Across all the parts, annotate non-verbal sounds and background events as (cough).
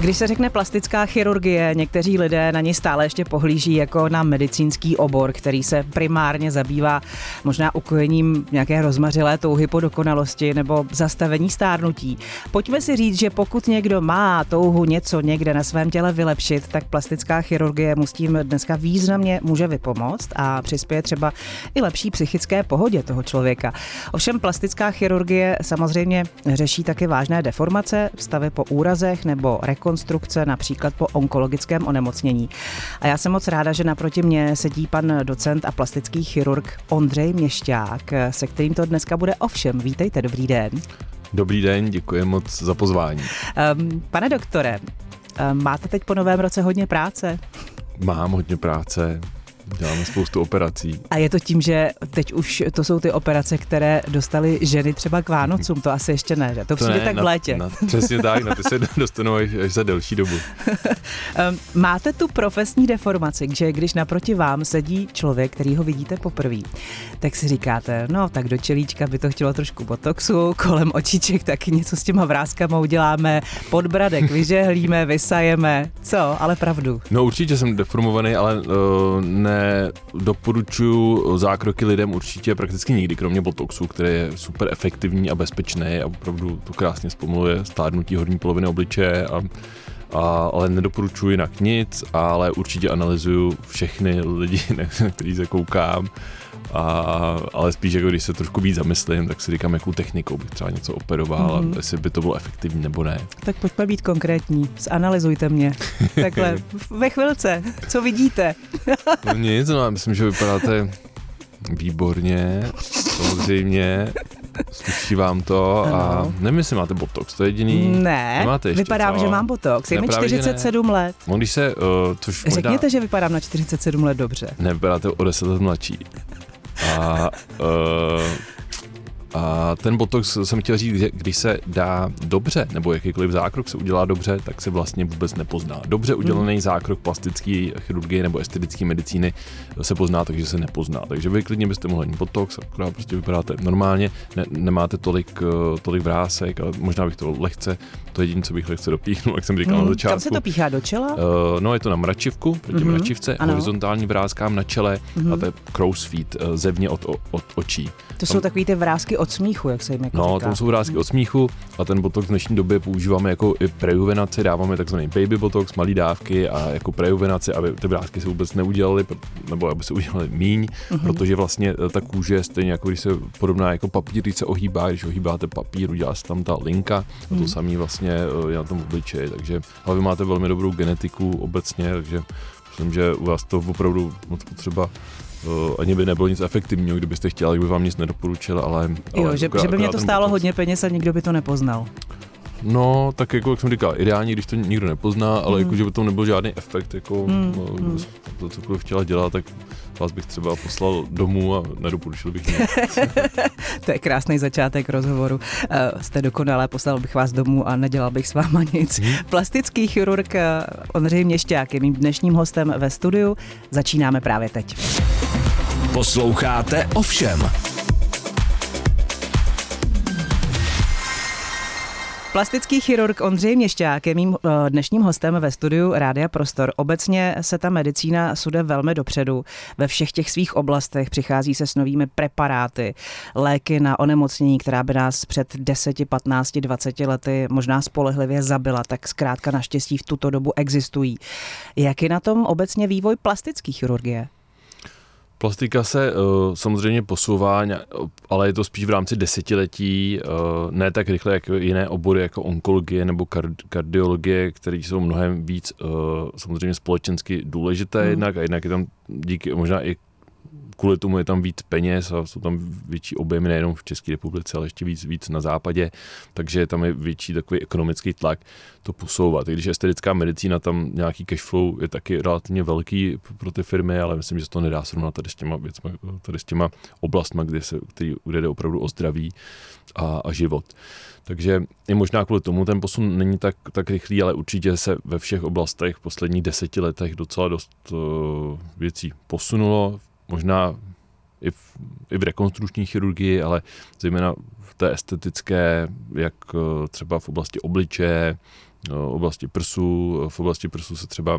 Když se řekne plastická chirurgie, někteří lidé na ní stále ještě pohlíží jako na medicínský obor, který se primárně zabývá možná ukojením nějaké rozmařilé touhy po dokonalosti nebo zastavení stárnutí. Pojďme si říct, že pokud někdo má touhu něco někde na svém těle vylepšit, tak plastická chirurgie mu s tím dneska významně může vypomoct a přispěje třeba i lepší psychické pohodě toho člověka. Ovšem plastická chirurgie samozřejmě řeší taky vážné deformace, stavy po úrazech nebo rekonstrukce rekonstrukce, například po onkologickém onemocnění. A já jsem moc ráda, že naproti mě sedí pan docent a plastický chirurg Ondřej Měšťák, se kterým to dneska bude ovšem. Vítejte, dobrý den. Dobrý den, děkuji moc za pozvání. Um, pane doktore, um, máte teď po novém roce hodně práce? Mám hodně práce, Děláme spoustu operací. A je to tím, že teď už to jsou ty operace, které dostaly ženy třeba k Vánocům, to asi ještě ne, že? To, to přijde ne, tak na, v létě. Na, přesně tak, na ty se (laughs) dostanou až, až za delší dobu. (laughs) Máte tu profesní deformaci, že když naproti vám sedí člověk, který ho vidíte poprvé, tak si říkáte, no tak do čelíčka by to chtělo trošku botoxu, kolem očiček taky něco s těma vrázkama uděláme, podbradek vyžehlíme, vysajeme, co, ale pravdu. No určitě jsem deformovaný, ale uh, ne doporučuji zákroky lidem určitě prakticky nikdy, kromě botoxu, který je super efektivní a bezpečný a opravdu to krásně zpomaluje stárnutí horní poloviny obličeje a a, ale nedoporučuji jinak nic, ale určitě analyzuju všechny lidi, (laughs) na který se koukám a, ale spíš jako když se trošku víc zamyslím, tak si říkám, jakou technikou bych třeba něco operoval mm-hmm. a jestli by to bylo efektivní nebo ne. Tak pojďme být konkrétní, zanalizujte mě. (laughs) Takhle, ve chvilce, co vidíte? (laughs) no nic, no já myslím, že vypadáte výborně, samozřejmě. Sluší vám to a nevím, jestli máte botox, to je jediný. Ne, Nemáte ještě, vypadám, co? že mám botox. Je mi 47 let. No, když se, uh, což Řekněte, možná... že vypadám na 47 let dobře. Ne, vypadáte o 10 let mladší. A uh, a ten botox jsem chtěl říct, že když se dá dobře, nebo jakýkoliv zákrok se udělá dobře, tak se vlastně vůbec nepozná. Dobře udělaný hmm. zákrok plastické chirurgie nebo estetické medicíny se pozná, takže se nepozná. Takže vy klidně byste mohli mít botox, akorát prostě vypadáte normálně, ne, nemáte tolik, uh, tolik vrásek, ale možná bych to lehce, to jediné, co bych lehce dopíchnul, jak jsem říkal hmm. na začátku. Kam se to píchá do čela? Uh, no, je to na mračivku, proti hmm. mračivce, ano. horizontální vrázkám na čele hmm. a to je crow's feet, uh, zevně od, od, od očí. To Tam, jsou takový ty vrázky od smíchu, jak se jim jako No, říká. to jsou vrázky od smíchu a ten botox v dnešní době používáme jako i prejuvenaci, dáváme takzvaný baby botox, malý dávky a jako prejuvenaci, aby ty vrázky se vůbec neudělaly, nebo aby se udělaly míň, mm-hmm. protože vlastně eh, ta kůže je stejně jako když se podobná jako papír, když se ohýbá, když ohýbáte papír, udělá se tam ta linka a to mm-hmm. samý vlastně eh, je na tom obličeji, takže ale vy máte velmi dobrou genetiku obecně, takže myslím, že u vás to opravdu moc potřeba Uh, ani by nebylo nic efektivního, kdybyste chtěli, by vám nic nedoporučil, ale... Jo, ale že, že by mě to stálo hodně peněz a nikdo by to nepoznal. No, tak jako jak jsem říkal, ideální, když to nikdo nepozná, ale mm. jako, že by to nebyl žádný efekt, jako mm. no, mm. to cokoliv chtěla dělat, tak vás bych třeba poslal domů a nedoporučil bych nic. (laughs) to je krásný začátek rozhovoru. Uh, jste dokonalé, poslal bych vás domů a nedělal bych s váma nic. Hmm. Plastický chirurg eh, Ondřej Měšťák je mým dnešním hostem ve studiu. Začínáme právě teď. Posloucháte ovšem. Plastický chirurg Ondřej Měšťák je mým eh, dnešním hostem ve studiu Rádia Prostor. Obecně se ta medicína sude velmi dopředu. Ve všech těch svých oblastech přichází se s novými preparáty, léky na onemocnění, která by nás před 10, 15, 20 lety možná spolehlivě zabila, tak zkrátka naštěstí v tuto dobu existují. Jak je na tom obecně vývoj plastické chirurgie? Plastika se uh, samozřejmě posouvá, ale je to spíš v rámci desetiletí, uh, ne tak rychle jako jiné obory jako onkologie nebo kard- kardiologie, které jsou mnohem víc uh, samozřejmě společensky důležité mm. jednak a jednak je tam díky možná i kvůli tomu je tam víc peněz a jsou tam větší objemy nejenom v České republice, ale ještě víc, víc na západě, takže tam je větší takový ekonomický tlak to posouvat. I když estetická medicína, tam nějaký cash flow je taky relativně velký pro ty firmy, ale myslím, že se to nedá srovnat tady s těma věcmi, tady s těma oblastmi, kde, se, který, jde opravdu o zdraví a, a život. Takže i možná kvůli tomu ten posun není tak, tak rychlý, ale určitě se ve všech oblastech v posledních deseti letech docela dost uh, věcí posunulo možná i v, i v rekonstrukční chirurgii, ale zejména v té estetické, jak eh, třeba v oblasti obličeje, v oblasti prsů, v oblasti prsů se třeba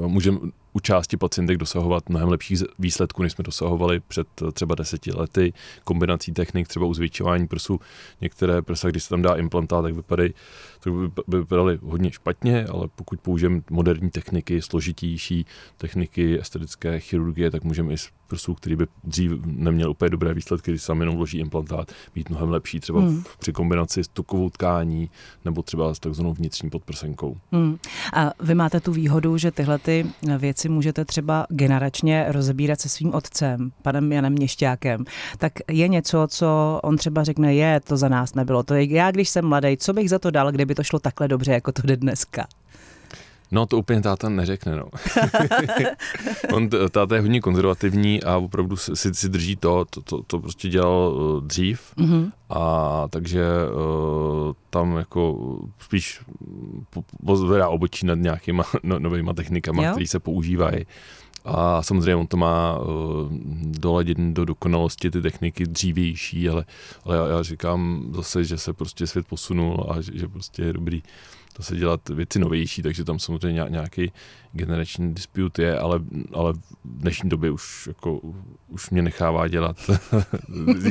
můžeme u části pacientek dosahovat mnohem lepších výsledků, než jsme dosahovali před eh, třeba deseti lety. Kombinací technik, třeba u zvětšování prsů, některé prsa, když se tam dá implantát, tak vypadají, tak by vypadaly hodně špatně, ale pokud použijeme moderní techniky, složitější techniky estetické chirurgie, tak můžeme i z prsů, který by dřív neměl úplně dobré výsledky, když sám jenom vloží implantát, být mnohem lepší třeba hmm. při kombinaci s tukovou tkání nebo třeba s takzvanou vnitřní podprsenkou. Hmm. A vy máte tu výhodu, že tyhle ty věci si můžete třeba generačně rozebírat se svým otcem, panem Janem Měšťákem, tak je něco, co on třeba řekne, je, to za nás nebylo. To je já, když jsem mladý, co bych za to dal, kdyby to šlo takhle dobře, jako to jde dneska? No to úplně táta neřekne, no. (laughs) On, táta je hodně konzervativní a opravdu si, si drží to, to, to, to prostě dělal uh, dřív mm-hmm. a takže uh, tam jako spíš pozvedá obočí nad nějakýma (laughs) no, novýma technikama, které se používají. A samozřejmě on to má uh, doladit do dokonalosti ty techniky dřívější, ale, ale já, já říkám zase, že se prostě svět posunul a že, že prostě je dobrý se dělat věci novější, takže tam samozřejmě nějaký generační disput je, ale, ale v dnešní době už, jako, už mě nechává dělat. (laughs)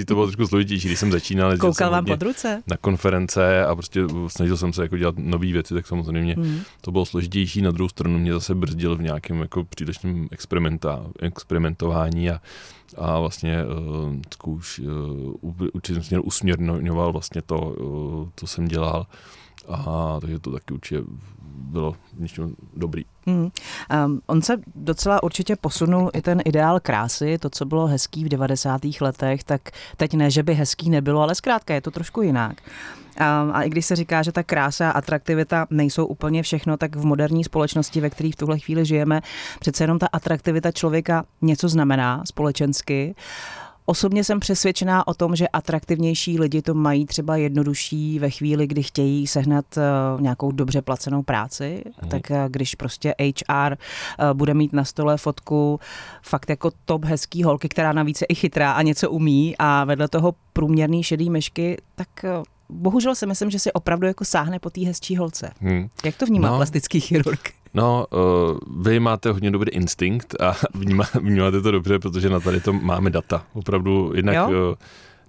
to bylo trošku složitější, když jsem začínal. Koukal vám pod ruce? Na konference a prostě snažil jsem se jako dělat nové věci, tak samozřejmě hmm. to bylo složitější. Na druhou stranu mě zase brzdil v nějakém jako přílišném experimentování a a vlastně uh, zkouš, uh, určitým směrem usměrňoval vlastně to, uh, co jsem dělal. Aha, takže to taky určitě bylo něčím dobrý. Hmm. Um, on se docela určitě posunul i ten ideál krásy, to, co bylo hezký v 90. letech, tak teď ne, že by hezký nebylo, ale zkrátka je to trošku jinak. Um, a i když se říká, že ta krása a atraktivita nejsou úplně všechno, tak v moderní společnosti, ve které v tuhle chvíli žijeme, přece jenom ta atraktivita člověka něco znamená společensky. Osobně jsem přesvědčená o tom, že atraktivnější lidi to mají třeba jednodušší ve chvíli, kdy chtějí sehnat uh, nějakou dobře placenou práci, hmm. tak uh, když prostě HR eh, bude mít na stole fotku fakt jako top hezký holky, která navíc je i chytrá a něco umí a vedle toho průměrný šedý myšky, tak bohužel si myslím, že si opravdu jako sáhne po té hezčí holce. Hmm. Jak to vnímá no, plastický chirurg? No, uh, vy máte hodně dobrý instinkt a (laughs) vnímá, vnímáte to dobře, protože na tady to máme data. Opravdu jednak... Jo? Uh,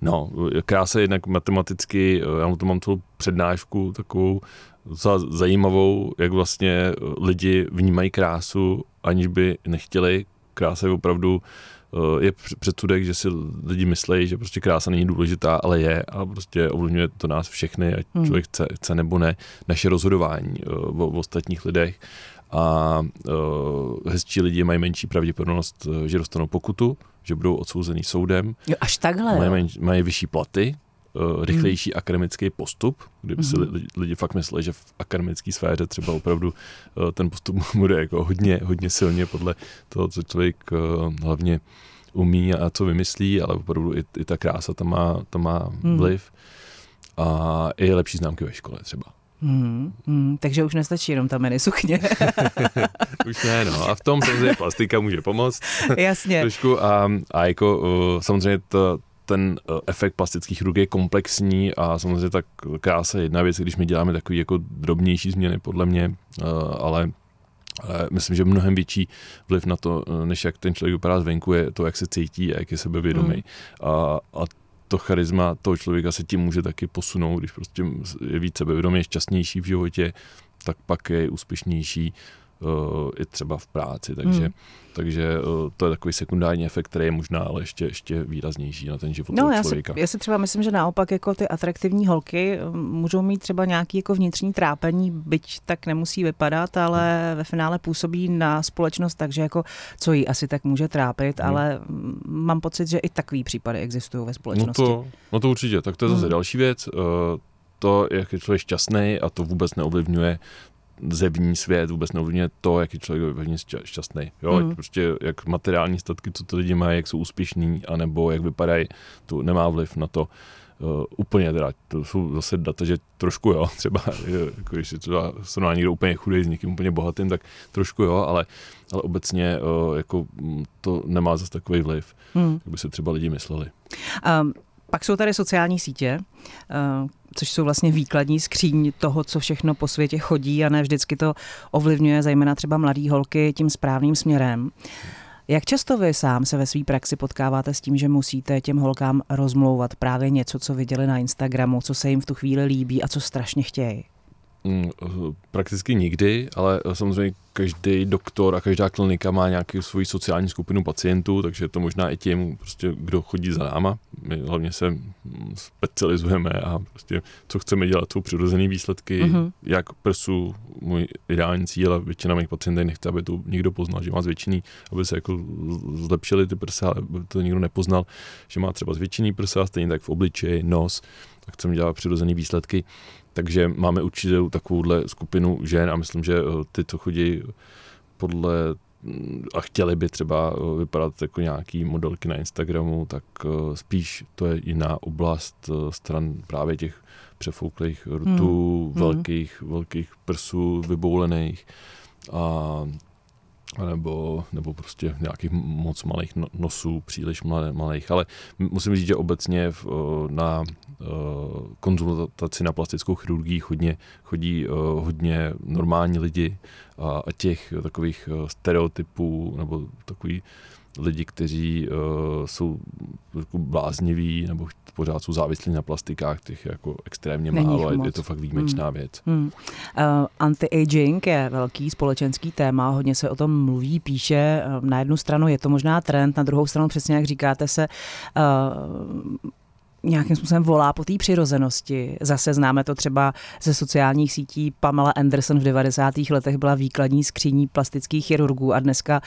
No, krása jednak matematicky, já to mám celou přednášku takovou docela zajímavou, jak vlastně lidi vnímají krásu, aniž by nechtěli. Krása je opravdu je předsudek, že si lidi myslí, že prostě krása není důležitá, ale je a prostě ovlivňuje to nás všechny, ať hmm. člověk chce, chce nebo ne, naše rozhodování o, o ostatních lidech a uh, hezčí lidi mají menší pravděpodobnost, že dostanou pokutu, že budou odsouzený soudem. Jo, až takhle. Mají, menš, mají vyšší platy, uh, rychlejší hmm. akademický postup, kdyby hmm. si lidi, lidi fakt mysleli, že v akademické sféře třeba opravdu uh, ten postup (laughs) bude jako hodně, hodně silně podle toho, co člověk uh, hlavně umí a co vymyslí, ale opravdu i, i ta krása tam má, tam má hmm. vliv. A i lepší známky ve škole třeba. Hmm, hmm, takže už nestačí jenom ta mini sukně. (laughs) už ne, no. A v tom samozřejmě plastika může pomoct. (laughs) Jasně. Trošku a, a jako uh, samozřejmě to, ten uh, efekt plastických ruk je komplexní a samozřejmě tak krása je jedna věc, když my děláme takový jako drobnější změny podle mě, uh, ale ale myslím, že mnohem větší vliv na to, než jak ten člověk vypadá zvenku, je to, jak se cítí a jak je sebevědomý. Hmm. A, a to charisma toho člověka se tím může taky posunout, když prostě je více sebevědomý, šťastnější v životě, tak pak je úspěšnější uh, i třeba v práci, takže, hmm. takže uh, to je takový sekundární efekt, který je možná ale ještě, ještě výraznější na ten život no, já člověka. Si, já si třeba myslím, že naopak jako ty atraktivní holky můžou mít třeba nějaký jako vnitřní trápení, byť tak nemusí vypadat, ale hmm. ve finále působí na společnost takže jako co jí asi tak může trápit, hmm. ale mám pocit, že i takový případy existují ve společnosti. No to, no to určitě, tak to je zase hmm. další věc. Uh, to, jak je člověk šťastný a to vůbec neovlivňuje zevní svět vůbec neovlivňuje to, jak je člověk vevnitř šťastný. Jo, mm. prostě jak materiální statky, co ty lidi mají, jak jsou úspěšní, anebo jak vypadají, to nemá vliv na to, Uh, úplně teda, to jsou zase data, že trošku jo, (laughs) třeba, jako když je třeba srovná někdo úplně chudý s někým úplně bohatým, tak trošku jo, ale, ale obecně uh, jako mm, to nemá zase takový vliv, hmm. jak by se třeba lidi mysleli. Um, pak jsou tady sociální sítě, uh, což jsou vlastně výkladní skříň toho, co všechno po světě chodí a ne vždycky to ovlivňuje zejména třeba mladý holky tím správným směrem. Jak často vy sám se ve své praxi potkáváte s tím, že musíte těm holkám rozmlouvat právě něco, co viděli na Instagramu, co se jim v tu chvíli líbí a co strašně chtějí? Mm, prakticky nikdy, ale samozřejmě každý doktor a každá klinika má nějakou svoji sociální skupinu pacientů, takže to možná i tím, prostě, kdo chodí za náma. My hlavně se specializujeme a prostě, co chceme dělat, jsou přirozené výsledky, mm-hmm. jak prsu, můj ideální cíl a většina mých pacientů nechce, aby to někdo poznal, že má zvětšený, aby se jako zlepšili ty prsa, aby to nikdo nepoznal, že má třeba zvětšený prsa, stejně tak v obličeji, nos, tak chceme dělat přirozené výsledky. Takže máme určitě takovouhle skupinu žen a myslím, že eh, ty, co chodí podle mm, a chtěli by třeba eh, vypadat jako nějaký modelky na Instagramu, tak eh, spíš to je jiná oblast stran právě těch přefouklých rtů, hmm. velkých, hmm. velkých prsů, vyboulených a nebo, nebo prostě nějakých moc malých no, nosů, příliš malých, ale musím říct, že obecně v, na konzultaci na plastickou chirurgii chodně, chodí hodně normální lidi. A, a těch takových stereotypů nebo takový lidi, kteří uh, jsou jako blázniví nebo pořád jsou závislí na plastikách, těch je jako extrémně Není málo a je to fakt výjimečná hmm. věc. Hmm. Uh, anti-aging je velký společenský téma, hodně se o tom mluví, píše. Na jednu stranu je to možná trend, na druhou stranu přesně jak říkáte se uh, nějakým způsobem volá po té přirozenosti. Zase známe to třeba ze sociálních sítí. Pamela Anderson v 90. letech byla výkladní skříní plastických chirurgů a dneska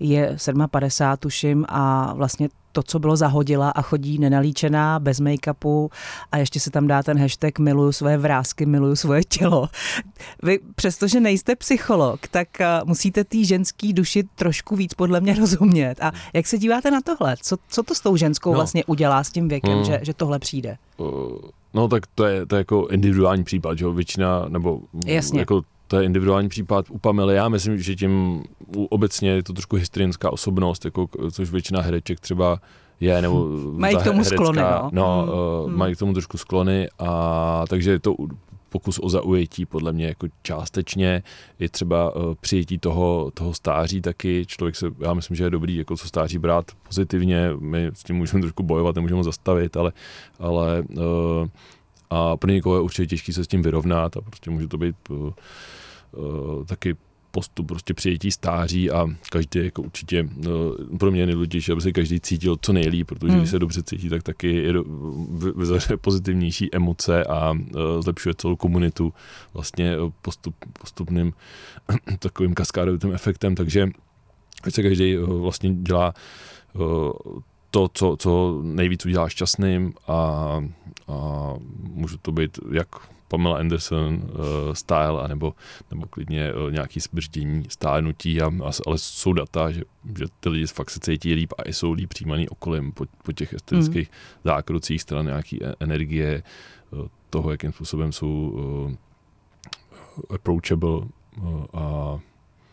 je 57, tuším, a vlastně to, co bylo zahodila a chodí nenalíčená, bez make-upu a ještě se tam dá ten hashtag miluju svoje vrázky, miluju svoje tělo. Vy, přestože nejste psycholog, tak eh, musíte té ženský duši trošku víc podle mě rozumět. A jak se díváte na tohle? Co, co to s tou ženskou no. vlastně udělá s tím věkem, hmm. že, že tohle přijde? No tak to je, to je jako individuální případ, že většina, nebo Jasně. jako to je individuální případ u Pamely. Já myslím, že tím obecně je to trošku historická osobnost, jako, což většina hereček třeba je, nebo mají k tomu herecká, sklony, no. no hmm. mají k tomu trošku sklony a takže je to pokus o zaujetí podle mě jako částečně je třeba uh, přijetí toho, toho stáří taky. Člověk se, já myslím, že je dobrý jako co stáří brát pozitivně, my s tím můžeme trošku bojovat, nemůžeme ho zastavit, ale, ale uh, a pro někoho je určitě těžký se s tím vyrovnat a prostě může to být uh, uh, taky postup prostě přijetí stáří a každý jako určitě uh, pro mě je nejdůležitější, aby se každý cítil co nejlíp, protože hmm. když se dobře cítí, tak taky je do, vyzaře pozitivnější emoce a uh, zlepšuje celou komunitu vlastně postup, postupným (clears throat) takovým kaskádovým efektem, takže se každý uh, vlastně dělá uh, to, co, co nejvíc udělá šťastným a, a může to být jak Pamela Anderson uh, style, anebo, nebo klidně uh, nějaký zbrždění, stánutí, a, a, ale jsou data, že, že ty lidi fakt se cítí líp a jsou líp přijímaný okolím po, po těch estetických mm. zákrocích stran nějaký e, energie, uh, toho, jakým způsobem jsou uh, approachable uh, a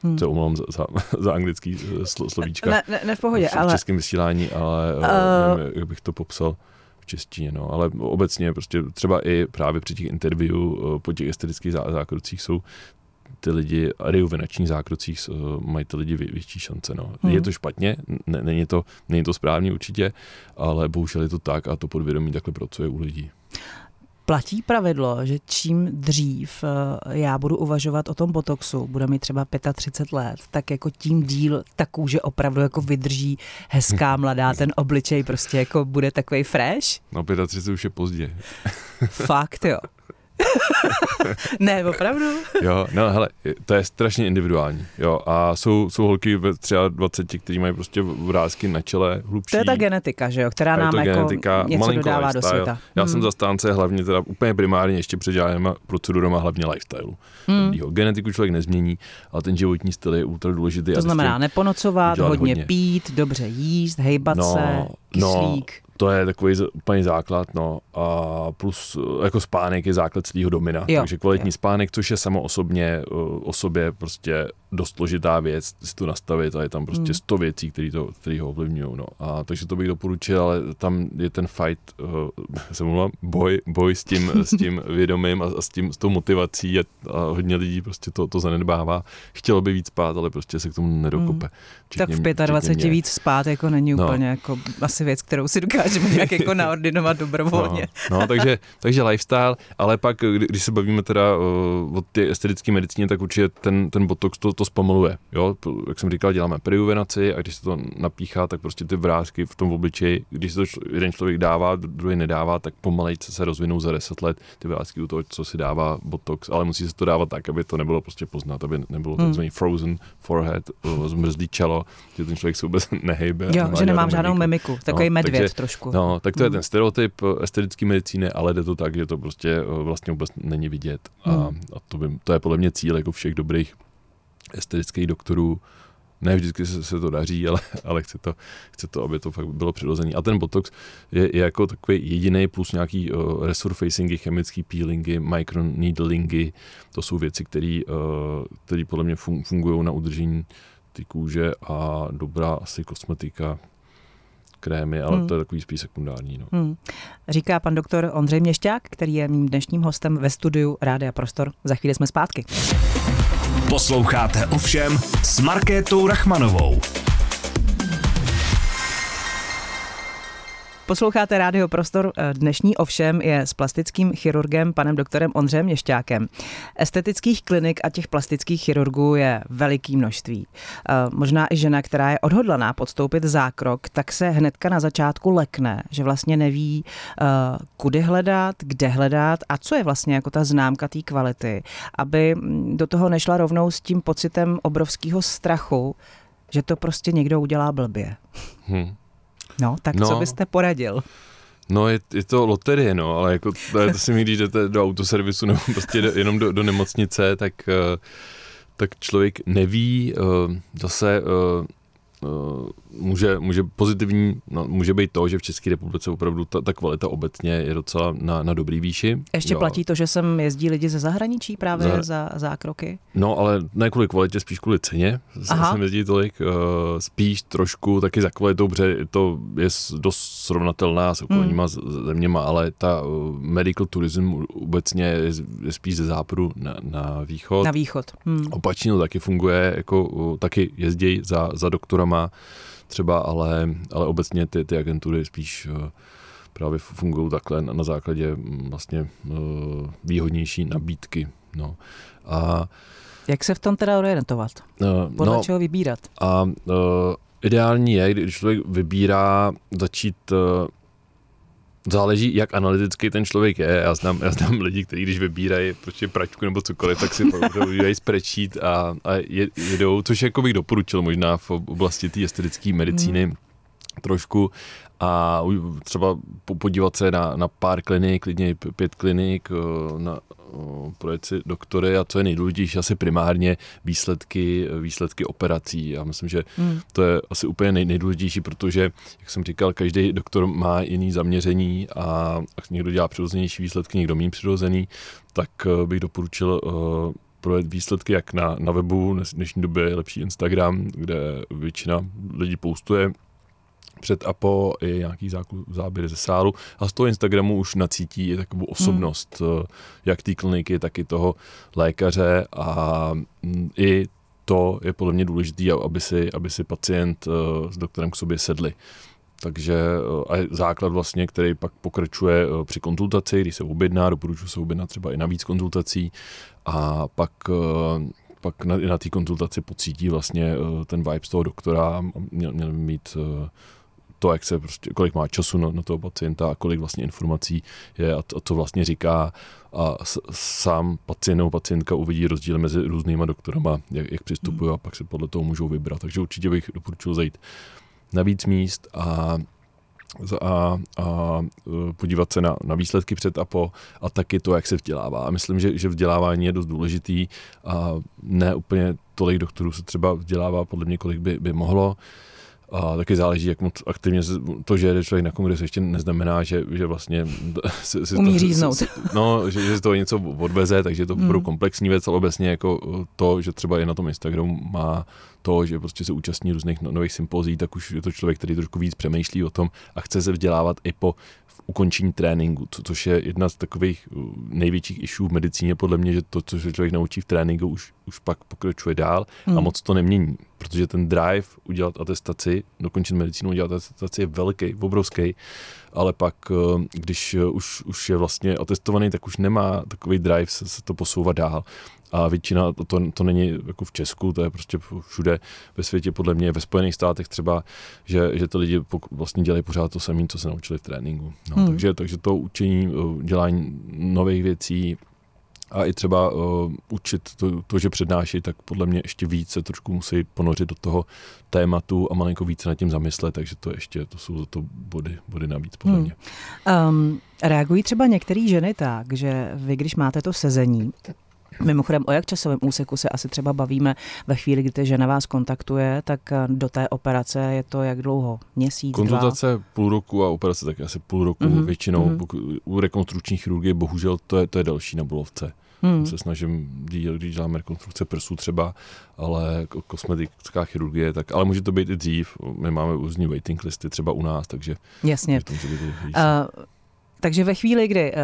Hmm. Se omlouvám za, za, (laughs) za anglický eh, slo, slovíčka. Ne, ne, ne v pohodě, v, ale... V českém vysílání, ale uh... nevím, jak bych to popsal v češtině, no. Ale obecně prostě třeba i právě při těch interview po těch estetických zákrocích jsou ty lidi, rejuvenačních zákrocích mají ty lidi větší šance. No. Hmm. Je to špatně, ne, není, to, není to správně určitě, ale bohužel je to tak a to podvědomí takhle pracuje u lidí platí pravidlo, že čím dřív eh, já budu uvažovat o tom botoxu, bude mi třeba 35 let, tak jako tím díl ta kůže opravdu jako vydrží hezká, mladá, ten obličej prostě jako bude takový fresh? No 35 už je pozdě. Fakt jo. (laughs) (laughs) ne, opravdu? jo, no hele, to je strašně individuální. Jo, a jsou, jsou holky ve 23, kteří mají prostě vrázky na čele hlubší. To je ta genetika, že jo, která nám jako genetika, něco dodává lifestyle. do světa. Já hmm. jsem zastánce hlavně teda úplně primárně ještě před žádnýma procedurama hlavně lifestyle. Hmm. Genetiku člověk nezmění, ale ten životní styl je ultra důležitý. To znamená neponocovat, hodně, hodně pít, dobře jíst, hejbat no, se, kyslík. No, to je takový úplně základ, no. A plus jako spánek je základ svého domina. Jo, takže kvalitní jo. spánek, což je samo osobně o sobě prostě dost složitá věc si to nastavit a je tam prostě hmm. sto věcí, které to, který ho ovlivňují. No. A, takže to bych doporučil, ale tam je ten fight, uh, (laughs) se mluvám, boj, boj s tím, s tím (laughs) vědomím a, a s, tím, s tou motivací a, a hodně lidí prostě to, to zanedbává. Chtělo by víc spát, ale prostě se k tomu nedokope. Hmm. Včetně, tak v 25 víc spát jako není no. úplně jako asi věc, kterou si dokážeme nějak (laughs) jako naordinovat dobrovolně. No, no takže, takže lifestyle, ale pak, když se bavíme teda uh, o té estetické medicíně, tak určitě ten, ten botox to, to zpomaluje. Jo? Jak jsem říkal, děláme periuvenaci a když se to napíchá, tak prostě ty vrázky v tom obličeji, když se to jeden člověk dává, druhý nedává, tak pomalejce se rozvinou za 10 let ty vrázky u toho, co si dává botox, ale musí se to dávat tak, aby to nebylo prostě poznat, aby nebylo hmm. takzvaný frozen forehead, zmrzlý čelo, že ten člověk se vůbec (laughs) nehejbe. Jo, že nemám žádnou mimiku, takový no, medvěd takže, trošku. No, tak to je hmm. ten stereotyp estetické medicíny, ale jde to tak, že to prostě eh, vlastně vůbec není vidět. A, hmm. a to, by, to je podle mě cíl jako všech dobrých estetických doktorů, ne vždycky se, se to daří, ale, ale chce, to, chce to, aby to fakt bylo přirozené. A ten botox je, je jako takový jediný plus nějaký uh, resurfacingy, chemický peelingy, microneedlingy, to jsou věci, které uh, podle mě fun, fungují na udržení ty kůže a dobrá asi kosmetika, krémy, ale hmm. to je takový spíš sekundární. No. Hmm. Říká pan doktor Ondřej Měšťák, který je mým dnešním hostem ve studiu Rádia Prostor. Za chvíli jsme zpátky. Posloucháte ovšem s Markétou Rachmanovou. Posloucháte Rádio Prostor. Dnešní ovšem je s plastickým chirurgem panem doktorem Ondřejem Měšťákem. Estetických klinik a těch plastických chirurgů je veliký množství. Eh, možná i žena, která je odhodlaná podstoupit zákrok, tak se hnedka na začátku lekne, že vlastně neví, eh, kudy hledat, kde hledat a co je vlastně jako ta známka té kvality, aby do toho nešla rovnou s tím pocitem obrovského strachu, že to prostě někdo udělá blbě. Hmm. No, tak no, co byste poradil? No, je, je to loterie, no, ale jako to, to si mi, když jdete do autoservisu nebo prostě jenom do, do nemocnice, tak, uh, tak člověk neví, uh, zase uh, může, může pozitivní, no, může být to, že v České republice opravdu ta, ta kvalita obecně je docela na, na dobrý výši. Ještě jo. platí to, že sem jezdí lidi ze zahraničí právě za, za zákroky? No, ale ne kvůli kvalitě, spíš kvůli ceně. Aha. Sem jezdí tolik, uh, spíš trošku taky za kvalitou, protože to je dost srovnatelná s okolníma hmm. zeměma, ale ta uh, medical tourism obecně je, je spíš ze západu na, na východ. Na východ. Hmm. Opačně to taky funguje, jako taky jezdí za, za doktorama třeba, ale, ale obecně ty, ty agentury spíš eh, právě fungují takhle na, na základě mm, vlastně uh, výhodnější nabídky. No. A, Jak se v tom teda orientovat? Uh, Podle no, čeho vybírat? A ideální je, když člověk vybírá, začít Záleží, jak analytický ten člověk je. Já znám, já znám lidi, kteří když vybírají prostě pračku nebo cokoliv, tak si vydají spreadsheet a, a jedou, což jako bych doporučil možná v oblasti té estetické medicíny. Hmm trošku a třeba podívat se na, na pár klinik, klidně pět klinik, eh, na, projet si doktory a co je nejdůležitější, asi primárně výsledky, výsledky operací. Já myslím, že hmm. to je asi úplně nej, nejdůležitější, protože, jak jsem říkal, každý doktor má jiný zaměření a někdo dělá přirozenější výsledky, někdo méně přirozený, tak eh, bych doporučil uh, projet výsledky jak na, na webu, v dnešní době je lepší Instagram, kde většina lidí postuje před a po i nějaký záběry ze sálu a z toho Instagramu už nacítí i takovou osobnost hmm. jak té kliniky, tak i toho lékaře a mm, i to je podle mě důležité, aby si, aby si pacient eh, s doktorem k sobě sedli. Takže eh, a základ vlastně, který pak pokračuje při konzultaci, když se objedná, doporučuji se objednat třeba i na víc konzultací a pak pak na, na té konzultaci pocítí vlastně ten vibe z toho doktora, měl, měl mít to, jak se prostě, kolik má času na, na toho pacienta a kolik vlastně informací je a, to, a co vlastně říká a s, sám pacient nebo pacientka uvidí rozdíl mezi různýma doktorama, jak, jak přistupují hmm. a pak se podle toho můžou vybrat. Takže určitě bych doporučil zajít na víc míst a a, a e, podívat se na, na výsledky před a po a taky to, jak se vzdělává. A myslím, že, že vzdělávání je dost důležitý a ne úplně tolik doktorů se třeba vzdělává, podle mě kolik by, by mohlo. A taky záleží, jak moc aktivně to, že jede člověk na kongresu, ještě neznamená, že, že vlastně (laughs) si, si Umí to, říznout. Si, no, že, že si to něco odveze, takže to hmm. komplexní věc, ale obecně jako to, že třeba i na tom Instagramu má to, že prostě se účastní různých no, nových sympozí, tak už je to člověk, který trošku víc přemýšlí o tom a chce se vzdělávat i po ukončení tréninku, co, což je jedna z takových uh, největších issue v medicíně, podle mě, že to, co se člověk naučí v tréninku, už, už pak pokračuje dál hmm. a moc to nemění, protože ten drive udělat atestaci, dokončit medicínu, udělat atestaci je velký, obrovský, ale pak, uh, když uh, už, už je vlastně atestovaný, tak už nemá takový drive se, se to posouvat dál a většina, to, to, to není jako v Česku, to je prostě všude ve světě, podle mě ve Spojených státech třeba, že, že ty lidi vlastně dělají pořád to samé, co se naučili v tréninku. No, hmm. takže, takže to učení, eh, dělání nových věcí, a i třeba uh, učit to, to, že přednáší, tak podle mě ještě více trošku musí ponořit do toho tématu a malinko více nad tím zamyslet, takže to ještě, to jsou za to body, body navíc podle hmm. mě. Um, reagují třeba některé ženy tak, že vy, když máte to sezení, Mimochodem, o jak časovém úseku se asi třeba bavíme ve chvíli, kdy žena vás kontaktuje, tak eh, do té operace je to jak dlouho? Měsíc, Konzultace dva? půl roku a operace taky asi půl roku. Mm-hmm. Většinou mm-hmm. u rekonstrukční chirurgie bohužel to je, to je další na bulovce. Hmm. Se snažím, když děláme rekonstrukce prsů třeba, ale kosmetická chirurgie, tak, ale může to být i dřív. My máme různý waiting listy třeba u nás, takže... Jasně. To může být uh, takže ve chvíli, kdy uh,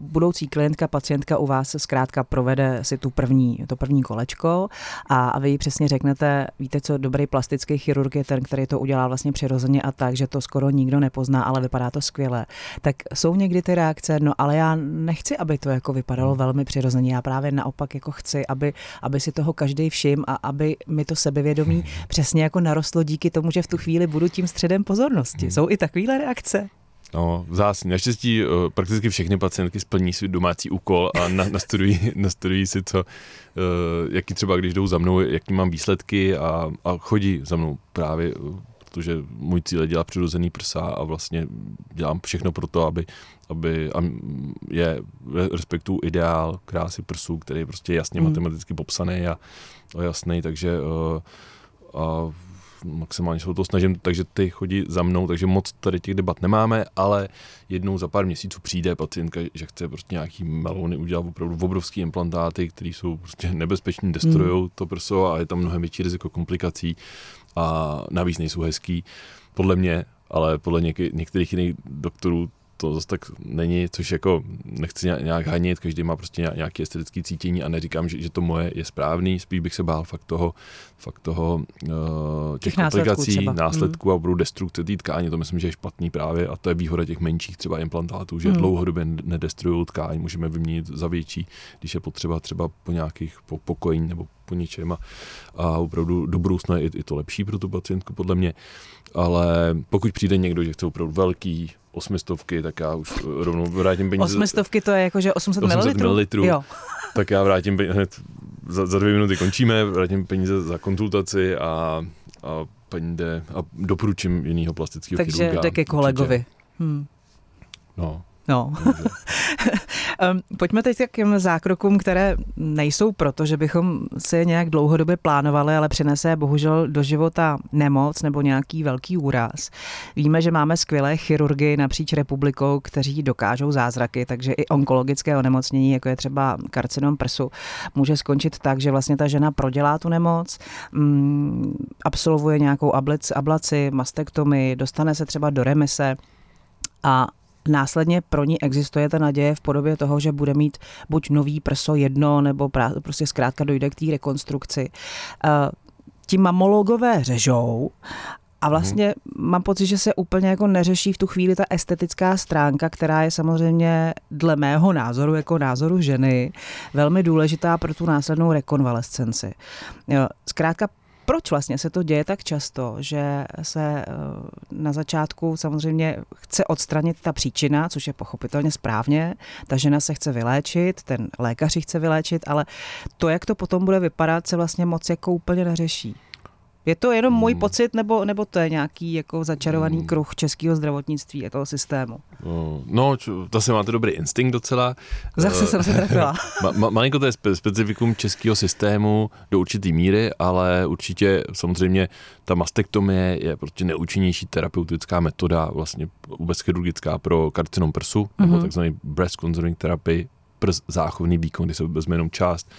budoucí klientka, pacientka u vás zkrátka provede si tu první, to první kolečko a, a vy jí přesně řeknete, víte co, dobrý plastický chirurg je ten, který to udělá vlastně přirozeně a tak, že to skoro nikdo nepozná, ale vypadá to skvěle. Tak jsou někdy ty reakce, no ale já nechci, aby to jako vypadalo hmm. velmi přirozeně, já právě naopak jako chci, aby, aby si toho každý všim a aby mi to sebevědomí hmm. přesně jako narostlo díky tomu, že v tu chvíli budu tím středem pozornosti. Hmm. Jsou i takovéhle reakce? No, zásně. Naštěstí uh, prakticky všechny pacientky splní svůj domácí úkol a na, (laughs) nastudují, nastudují si, co, uh, jaký třeba, když jdou za mnou, jaký mám výsledky a, a chodí za mnou právě, uh, protože můj cíl je dělat přirozený prsa a vlastně dělám všechno pro to, aby, aby a je respektu ideál krásy prsů, který je prostě jasně mm. matematicky popsaný a, a jasný, takže uh, a maximálně se o to snažím, takže ty chodí za mnou, takže moc tady těch debat nemáme, ale jednou za pár měsíců přijde pacientka, že chce prostě nějaký melouny udělat opravdu obrovský implantáty, které jsou prostě nebezpečný, destrují hmm. to prso a je tam mnohem větší riziko komplikací a navíc nejsou hezký, podle mě, ale podle něk- některých jiných doktorů to zase tak není, což jako nechci nějak hanit, každý má prostě nějaké estetické cítění a neříkám, že, že to moje je správný, spíš bych se bál fakt toho, fakt toho uh, těch, těch komplikací, následků, následků mm. a budou destrukce té tkáně, to myslím, že je špatný právě a to je výhoda těch menších třeba implantátů, že mm. dlouhodobě nedestruují tkáň, můžeme vyměnit za větší, když je potřeba třeba po nějakých po, pokojení nebo po něčem a, a opravdu do budoucna je i to lepší pro tu pacientku podle mě, ale pokud přijde někdo, že chce opravdu velký osmistovky, tak já už rovnou vrátím peníze. Osmistovky to je jako, že 800, 800 ml. Jo. (laughs) Tak já vrátím peníze, hned za, za dvě minuty končíme, vrátím peníze za konzultaci a, a paní jde a doporučím jinýho plastického Takže chirurga. Takže jde ke kolegovi. Hmm. No. No. (laughs) Pojďme teď k těm zákrokům, které nejsou proto, že bychom si je nějak dlouhodobě plánovali, ale přinese bohužel do života nemoc nebo nějaký velký úraz. Víme, že máme skvělé chirurgy napříč republikou, kteří dokážou zázraky, takže i onkologické onemocnění, jako je třeba karcinom prsu, může skončit tak, že vlastně ta žena prodělá tu nemoc, mm, absolvuje nějakou ablaci, mastektomii, dostane se třeba do remise a následně pro ní existuje ta naděje v podobě toho, že bude mít buď nový prso jedno, nebo prostě zkrátka dojde k té rekonstrukci. Eh, ti mamologové řežou a vlastně hmm. mám pocit, že se úplně jako neřeší v tu chvíli ta estetická stránka, která je samozřejmě dle mého názoru, jako názoru ženy, velmi důležitá pro tu následnou rekonvalescenci. Zkrátka Proč vlastně se to děje tak často, že se eh, na začátku samozřejmě chce odstranit ta příčina, což je pochopitelně správně, ta žena se chce vyléčit, ten lékař chce vyléčit, ale to, jak to potom bude vypadat, se vlastně moc jako úplně neřeší. Je to jenom můj hmm. pocit, nebo, nebo to je nějaký jako začarovaný hmm. kruh českého zdravotnictví a toho systému? No, to se máte dobrý instinkt docela. Zase jsem se trefila. (laughs) ma, ma, malinko to je spe, specifikum českého systému do určité míry, ale určitě samozřejmě ta mastektomie je prostě neúčinnější terapeutická metoda, vlastně vůbec chirurgická pro karcinom prsu, mm-hmm. nebo mhm. takzvaný breast conserving therapy, prs záchovný výkon, kdy se vezme jenom část,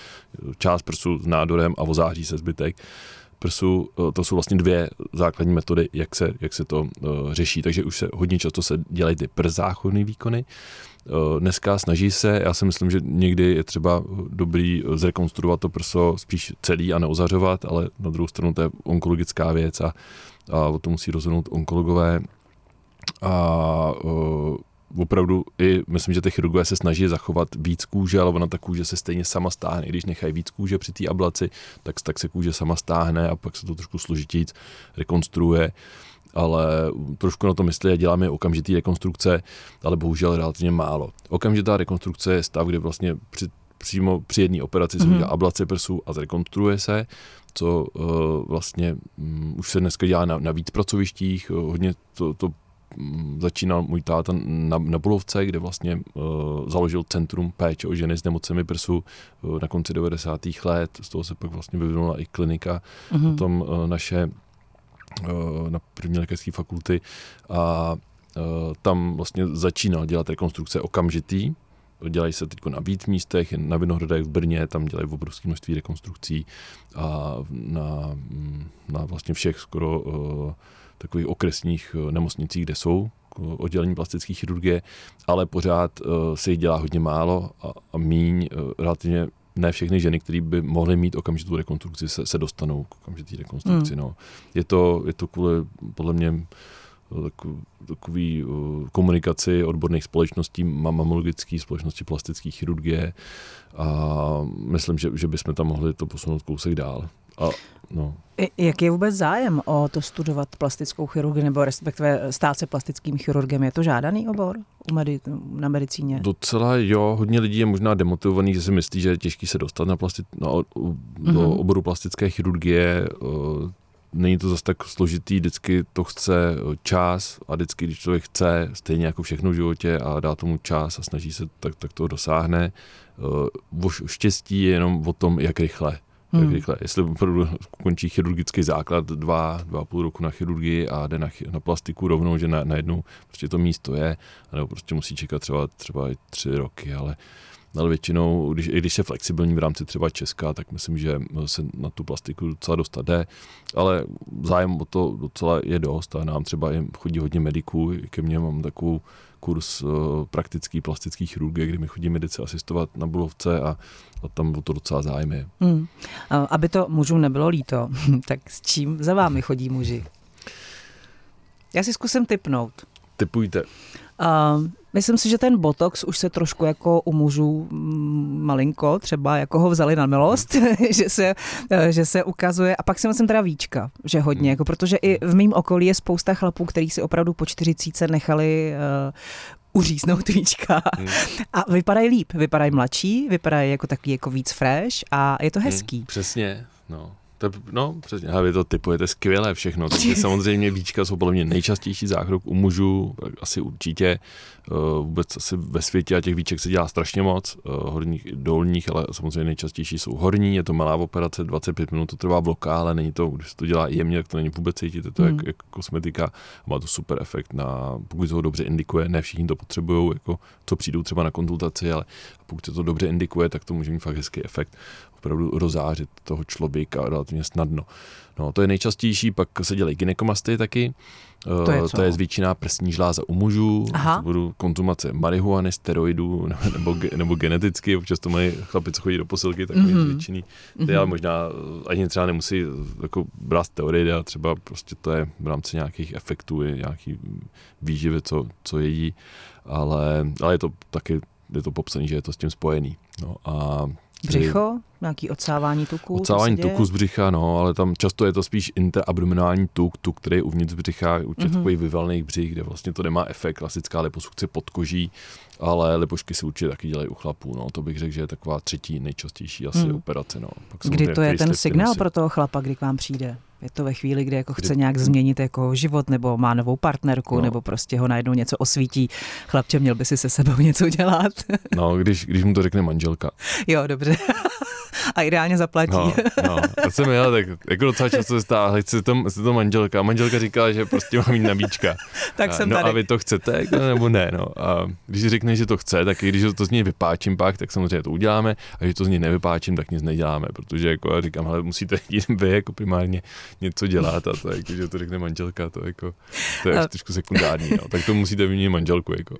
část prsu s nádorem a ozáří se zbytek prsu, eh, to jsou vlastně dvě základní metody, jak se, jak se to uh, řeší, takže už se hodně často se dělají ty przáchodné výkony. Uh, dneska snaží se, já si myslím, že někdy je třeba dobrý zrekonstruovat to prso spíš celý a neozařovat, ale na druhou stranu to je onkologická věc a, a o to musí rozhodnout onkologové. A opravdu i, myslím, že ty chirurgové se snaží zachovat víc kůže, ale ona ta kůže se stejně sama stáhne. I když nechají víc kůže při té ablaci, tak, tak se kůže sama stáhne a pak se to trošku složitějíc rekonstruuje ale trošku na to myslí a děláme okamžitý rekonstrukce, ale bohužel relativně málo. Okamžitá rekonstrukce je stav, kdy vlastně při, přímo při jedné operaci mm-hmm. se mhm. udělá ablace prsu a zrekonstruuje se, co uh, vlastně um, už se dneska dělá na, na víc pracovištích, uh, hodně to, to začínal můj táta na, na Bulovce, kde vlastně uh, založil Centrum péče o ženy s nemocemi prsu uh, na konci 90. let. Z toho se pak vlastně vyvinula i klinika. Mm-hmm. Potom uh, naše uh, na první lékařské fakulty a uh, tam vlastně začínal dělat rekonstrukce okamžitý, dělají se teď na víc místech, na Vinohradech v Brně, tam dělají obrovské množství rekonstrukcí a na, mm, na vlastně všech skoro uh, takových okresních eh, nemocnicích, kde jsou oddělení plastické chirurgie, ale pořád uh, se jich dělá hodně málo a, a míň relativně ne všechny ženy, které by mohly mít okamžitou rekonstrukci, se, se dostanou k okamžitý rekonstrukci. Mm. No. Je, to, je to kvůli, podle mě, takový komunikaci odborných společností, mamologické společnosti plastické chirurgie a myslím, že, že bychom tam mohli to posunout kousek dál. A, no. Jak je vůbec zájem o to studovat plastickou chirurgii nebo respektive stát se plastickým chirurgem? Je to žádaný obor u medi- na medicíně? Docela jo, hodně lidí je možná demotivovaných, že si myslí, že je těžký se dostat na plasti- na, do mm-hmm. oboru plastické chirurgie. Není to zase tak složitý, vždycky to chce čas a vždycky, když člověk chce, stejně jako všechno v životě a dá tomu čas a snaží se, tak, tak to dosáhne. Štěstí je jenom o tom, jak rychle hmm. tak rychle. Jestli opravdu končí chirurgický základ dva, dva půl roku na chirurgii a jde na, na plastiku rovnou, že na, najednou prostě to místo je, nebo prostě musí čekat třeba, třeba i tři roky, ale ale většinou, když, i když je flexibilní v rámci třeba Česka, tak myslím, že se na tu plastiku docela dostat jde, ale zájem o to docela je dost a nám třeba chodí hodně mediků, ke mně mám takovou kurz uh, praktický plastický chirurgie, kdy mi chodí medici asistovat na Bulovce a, a tam o to docela zájem je. Hmm. Aby to mužům nebylo líto, (laughs) tak s čím za vámi chodí muži? Já si zkusím typnout. Typujte. Uh, myslím si, že ten botox už se trošku jako u mužů mm, malinko, třeba jako ho vzali na milost, (laughs) že, se, eh, že se ukazuje. A pak si myslím teda víčka, že hodně, hmm. jako, protože i v mém okolí je spousta chlapů, kteří si opravdu po čtyřicíce nechali uh, uříznout víčka hmm. (laughs) a vypadají líp, vypadají mladší, vypadají jako takový jako víc fresh a je to hmm, hezký. Hmm, přesně, no. To, no, přesně, ale vy to typujete skvěle všechno, takže samozřejmě (laughs) víčka jsou podle mě nejčastější zákrok u mužů, asi určitě, uh, vůbec asi ve světě a těch víček se dělá strašně moc, uh, horních, dolních, ale samozřejmě nejčastější jsou horní, je to malá operace, 25 minut to trvá v lokále, není to, když se to dělá jemně, tak to není vůbec cítit, je to hmm. jak, jak kosmetika, má to super efekt na, pokud se to dobře indikuje, ne všichni to potřebují, jako co přijdou třeba na konzultaci, ale pokud se to dobře indikuje, tak to může mít fakt hezký efekt opravdu rozářit toho člověka relativně snadno. No, to je nejčastější, pak se dělají ginekomasty taky, to je, co? to je zvětšiná prsní žláza u mužů, budu konzumace marihuany, steroidů nebo, nebo geneticky, občas to mají chlapi, co chodí do posilky, tak mm-hmm. zvětšený. Mm-hmm. ale možná ani třeba nemusí jako brát steroidy, a třeba prostě to je v rámci nějakých efektů, je nějaký výživy, co, co jedí, ale, ale je to taky je to popsané, že je to s tím spojený. No a Břicho? Nějaký odsávání tuku? Odsávání tuku z břicha, no, ale tam často je to spíš interabdominální tuk, tuk, který je uvnitř břicha, u těch mm-hmm. vyvalných břich, kde vlastně to nemá efekt, klasická liposukce pod koží, ale lipošky si určitě taky dělají u chlapů, no, to bych řekl, že je taková třetí nejčastější asi mm. operace, no. Pak kdy to je ten signál pro toho chlapa, kdy k vám přijde? Je to ve chvíli, kdy jako chce nějak změnit jako život, nebo má novou partnerku, no. nebo prostě ho najednou něco osvítí. Chlapče, měl by si se sebou něco dělat. no, když, když mu to řekne manželka. (laughs) Jo, dobře. A ideálně zaplatí. No, no. Já jsem jel, tak jako docela často se stává, chce to, chce to manželka. Manželka říkala, že prostě má mít nabíčka. tak a, jsem no tady. a vy to chcete, jako, nebo ne, no. A když řekne, že to chce, tak i když to z něj vypáčím pak, tak samozřejmě to uděláme, a když to z něj nevypáčím, tak nic neděláme, protože jako já říkám, ale musíte (laughs) jít vy jako primárně něco dělat a to, jako, že to řekne manželka, to jako, to je a... trošku sekundární, no. tak to musíte vyměnit manželku, jako.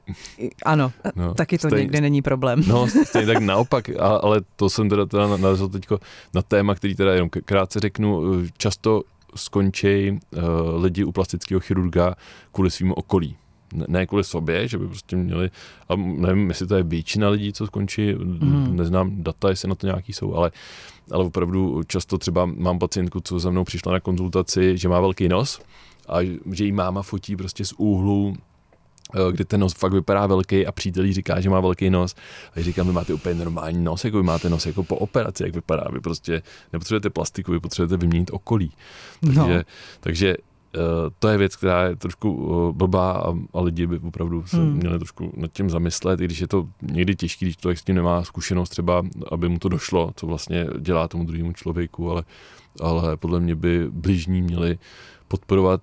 Ano, no, taky to stejně, někdy není problém. No, stejně tak naopak, ale to jsem teda, teda narazil teďko na téma, který teda jenom krátce řeknu, často skončí uh, lidi u plastického chirurga kvůli svým okolí. Ne, ne kvůli sobě, že by prostě měli, a nevím, jestli to je většina lidí, co skončí, mm. neznám data, jestli na to nějaký jsou, ale, ale opravdu často třeba mám pacientku, co za mnou přišla na konzultaci, že má velký nos a že jí máma fotí prostě z úhlu Eh, kde ten nos fakt vypadá velký a přítel říká, že má velký nos. A říkám, vy máte úplně normální nos, jako vy máte nos jako po operaci, jak vypadá. Vy prostě nepotřebujete plastiku, vy potřebujete vyměnit okolí. Takže, no. takže uh, to je věc, která je trošku uh, blbá a, a lidi by opravdu se hmm. měli trošku nad tím zamyslet, i když je to někdy těžké, když člověk s tím nemá zkušenost třeba, aby mu to došlo, co vlastně dělá tomu druhému člověku, ale, ale podle mě by blížní měli podporovat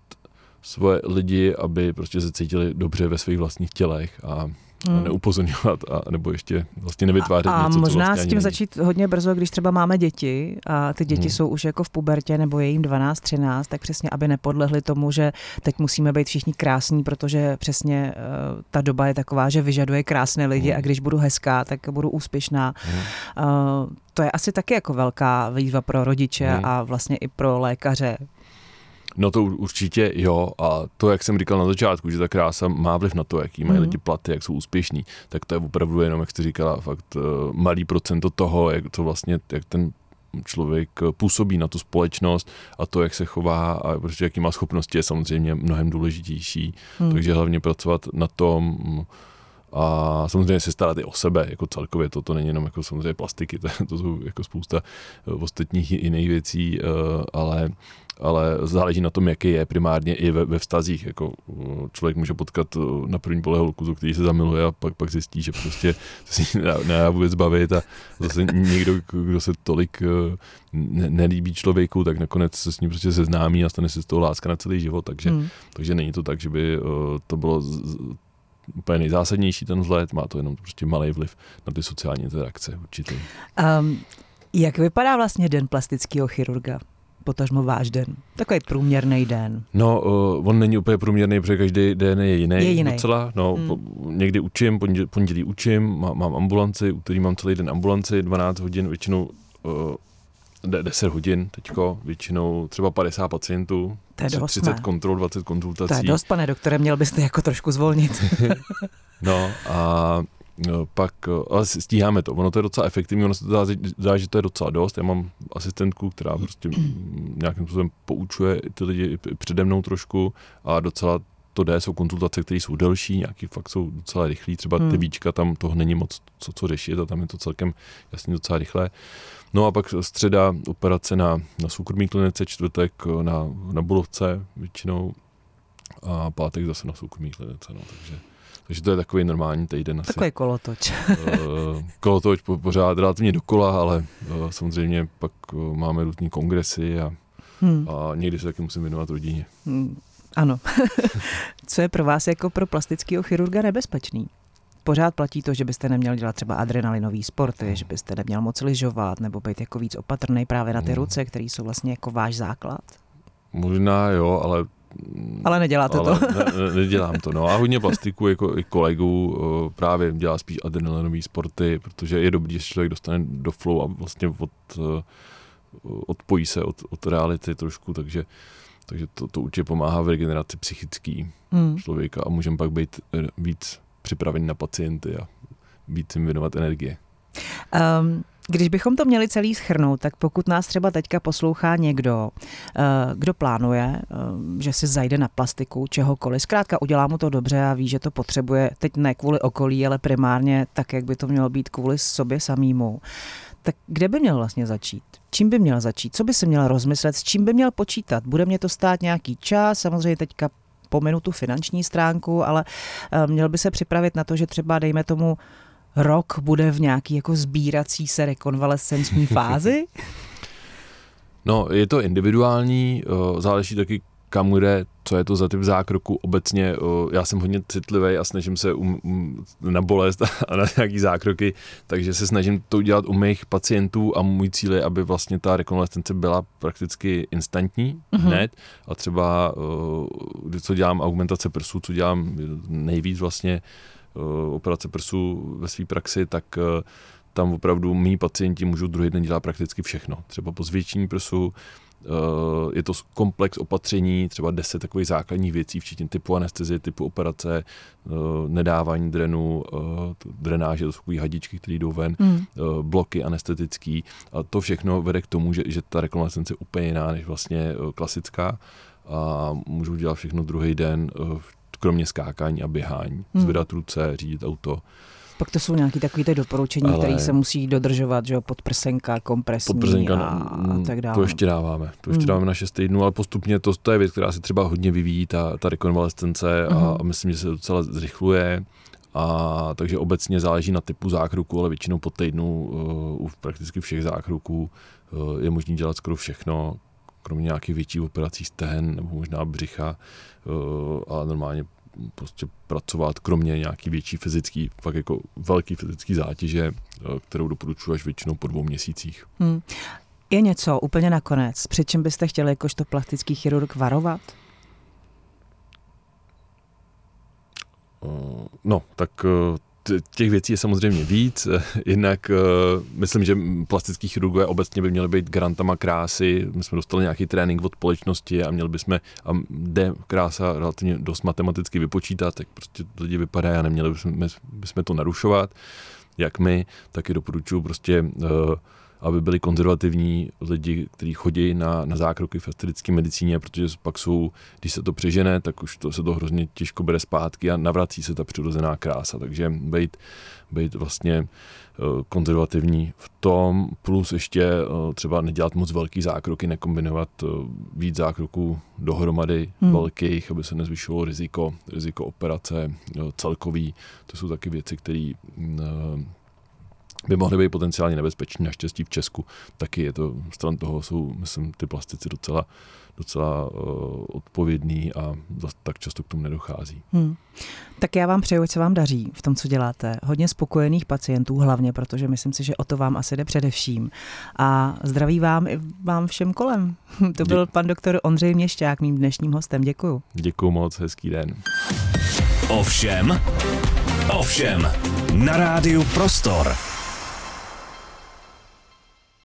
svoje lidi, aby prostě se cítili dobře ve svých vlastních tělech a hmm. neupozorňovat, a, nebo ještě vlastně nevytvářet a, a něco, možná co vlastně s tím začít hodně brzo, když třeba máme děti a ty děti hmm. jsou už jako v pubertě nebo je jim 12, 13, tak přesně, aby nepodlehli tomu, že teď musíme být všichni krásní, protože přesně uh, ta doba je taková, že vyžaduje krásné lidi hmm. a když budu hezká, tak budu úspěšná. Hmm. Uh, to je asi taky jako velká výzva pro rodiče hmm. a vlastně i pro lékaře, No to určitě jo a to, jak jsem říkal na začátku, že ta krása má vliv na to, jaký mají mm. lidi platy, jak jsou úspěšní, tak to je opravdu jenom, jak jste říkala, fakt uh, malý procento toho, jak to vlastně, jak ten člověk působí na tu společnost a to, jak se chová a prostě jaký má schopnosti, je samozřejmě mnohem důležitější. Hmm. Takže hlavně pracovat na tom, a samozřejmě se starat i o sebe, jako celkově, to, to není jenom jako samozřejmě plastiky, (laughs) to, to jsou jako spousta eh, ostatních jiných věcí, eh, ale ale záleží na tom, jaký je primárně i ve, ve vztazích. Jako uh, člověk může potkat uh, na první pole holku, který se zamiluje a pak, pak zjistí, že prostě se si nedá vůbec bavit a zase někdo, kdo se tolik uh, ne, nelíbí člověku, tak nakonec se s ním prostě seznámí a stane se z toho láska na celý život, takže, hmm. takže není to tak, že by to bylo z, úplně nejzásadnější ten vzhled, má to jenom prostě malý vliv na ty sociální interakce určitě. Um, jak vypadá vlastně den plastického chirurga? Potažmo váš den? Takový průměrný den. No, uh, on není úplně průměrný, protože každý den je jiný. Je jiný. Docela, no, hmm. po, někdy učím, pondělí, pondělí učím, má, mám ambulanci, úterý mám celý den ambulanci, 12 hodin, většinou uh, 10 hodin teďko, většinou třeba 50 pacientů, to je dost, 30 ne? kontrol, 20 konzultací. To je dost, pane doktore, měl byste jako trošku zvolnit. (laughs) no a pak, eh, ale stíháme to. Ono to je docela efektivní, ono se to zdá, že to je docela dost. Já mám asistentku, která prostě nějakým způsobem poučuje ty lidi přede mnou trošku a docela to jde, jsou konzultace, které jsou delší, nějaký fakt jsou docela rychlí, třeba hmm. ty víčka, tam toho není moc co, co řešit a tam je to celkem jasně docela rychlé. No a pak středa operace na, na soukromí klinice, čtvrtek na, na Bulovce většinou a pátek zase na soukromí klinice, no, takže takže to je takový normální týden. Asi. Takový kolotoč. Eh, kolotoč po, pořád relativně dokola, ale uh, samozřejmě pak uh, máme různý kongresy a, hmm. a někdy se taky musím věnovat rodině. Hmm. Ano. (laughs) Co je pro vás jako pro plastického chirurga nebezpečný? Pořád platí to, že byste neměl dělat třeba adrenalinový sporty, že byste neměl moc lyžovat nebo být jako víc opatrný právě na ty hmm. ruce, které jsou vlastně jako váš základ? Možná jo, ale ale neděláte ale to. ne, ne, nedělám to, no. A hodně plastiků jako i kolegů právě dělá spíš adrenalinové sporty, protože je dobrý, že člověk dostane do flow a vlastně od, e, odpojí se od, od reality trošku, takže, takže to, to určitě pomáhá v regeneraci psychický hmm. člověka a můžeme pak být víc připraveni na pacienty a víc jim věnovat energie. Um, Když bychom to měli celý schrnout, tak pokud nás třeba teďka poslouchá někdo, eh, kdo plánuje, eh, že si zajde na plastiku čehokoliv, zkrátka udělá mu to dobře a ví, že to potřebuje teď ne kvůli okolí, ale primárně tak, jak by to mělo být kvůli sobě samýmu, tak kde by měl vlastně začít? Čím by měl začít? Co by se měl rozmyslet? S čím by měl počítat? Bude mě to stát nějaký čas? Samozřejmě teďka pominu tu finanční stránku, ale eh, měl by se připravit na to, že třeba dejme tomu rok bude v nějaký jako sbírací se rekonvalescenční (laughs) fázi? No, je to individuální, eh, záleží taky kam jde, co je to za typ zákroku. Obecně eh, já jsem hodně citlivý a snažím se um, um, na bolest (laughs) a na nějaký zákroky, takže se snažím to udělat u mých pacientů a můj cíl je, aby vlastně ta rekonvalescence byla prakticky instantní mm-hmm. hned a třeba, uh, co dělám augmentace prsů, co dělám nejvíc vlastně, Eh, operace prsu ve své praxi, tak eh, tam opravdu mý pacienti můžou druhý den dělat prakticky všechno. Třeba po zvětšení prsu, eh, je to komplex opatření, třeba 10 takových základních věcí, včetně typu anestezie, typu operace, nedávání drenu, drenáže, to jsou takové hadičky, které jdou ven, mm. bloky anestetický a to všechno vede k tomu, že, že ta rekonvalescence je úplně jiná než vlastně klasická a můžou dělat všechno druhý den, kromě skákání a běhání. Hmm. Zvedat ruce, řídit auto. Pak to jsou nějaké takové ty doporučení, Ale... které se musí dodržovat, že jo, podprsenka, kompresní podprsenka, a, a tak dále. To ještě dáváme, to ještě hmm. dáváme na 6 týdnů, ale postupně to, to je věc, která se třeba hodně vyvíjí, ta, ta rekonvalescence hmm. a, a myslím, že se docela zrychluje. A takže obecně záleží na typu zákroku, ale většinou po týdnu uh, u prakticky všech zákroků uh, je možné dělat skoro všechno, kromě nějakých větších operací stehen nebo možná břicha, eh, ale normálně prostě pracovat, kromě nějaký větší fyzický, fakt jako velký fyzický zátěže, eh, kterou doporučuji až většinou po dvou měsících. Hmm. Je něco úplně nakonec, před čím byste chtěli jakožto plastický chirurg varovat? Eh, no, tak těch věcí je samozřejmě víc. Jinak uh, myslím, že plastický chirurgové obecně by měly být garantama krásy. My jsme dostali nějaký trénink od společnosti a měli bychom, a jde krása relativně dost matematicky vypočítat, tak prostě lidi vypadají a neměli bychom, bychom to narušovat. Jak my, taky doporučuji prostě uh, aby byli konzervativní lidi, kteří chodí na, na zákroky v estetické medicíně, protože pak jsou, když se to přežene, tak už to se to hrozně těžko bere zpátky a navrací se ta přirozená krása. Takže být, být vlastně eh, konzervativní v tom, plus ještě eh, třeba nedělat moc velký zákroky, nekombinovat eh, víc zákroků dohromady hmm. velkých, aby se nezvyšovalo riziko, riziko operace celkový. To jsou taky věci, které by mohly být potenciálně nebezpeční. Naštěstí v Česku taky je to, stran toho jsou, myslím, ty plastici docela, docela uh, odpovědný a tak často k tomu nedochází. Hmm. Tak já vám přeju, ať se vám daří v tom, co děláte. Hodně spokojených pacientů hlavně, protože myslím si, že o to vám asi jde především. A zdraví vám i vám všem kolem. (laughs) to byl Dě- pan doktor Ondřej Měšťák, mým dnešním hostem. Děkuju. Děkuju moc, hezký den. Ovšem, ovšem, na rádiu Prostor.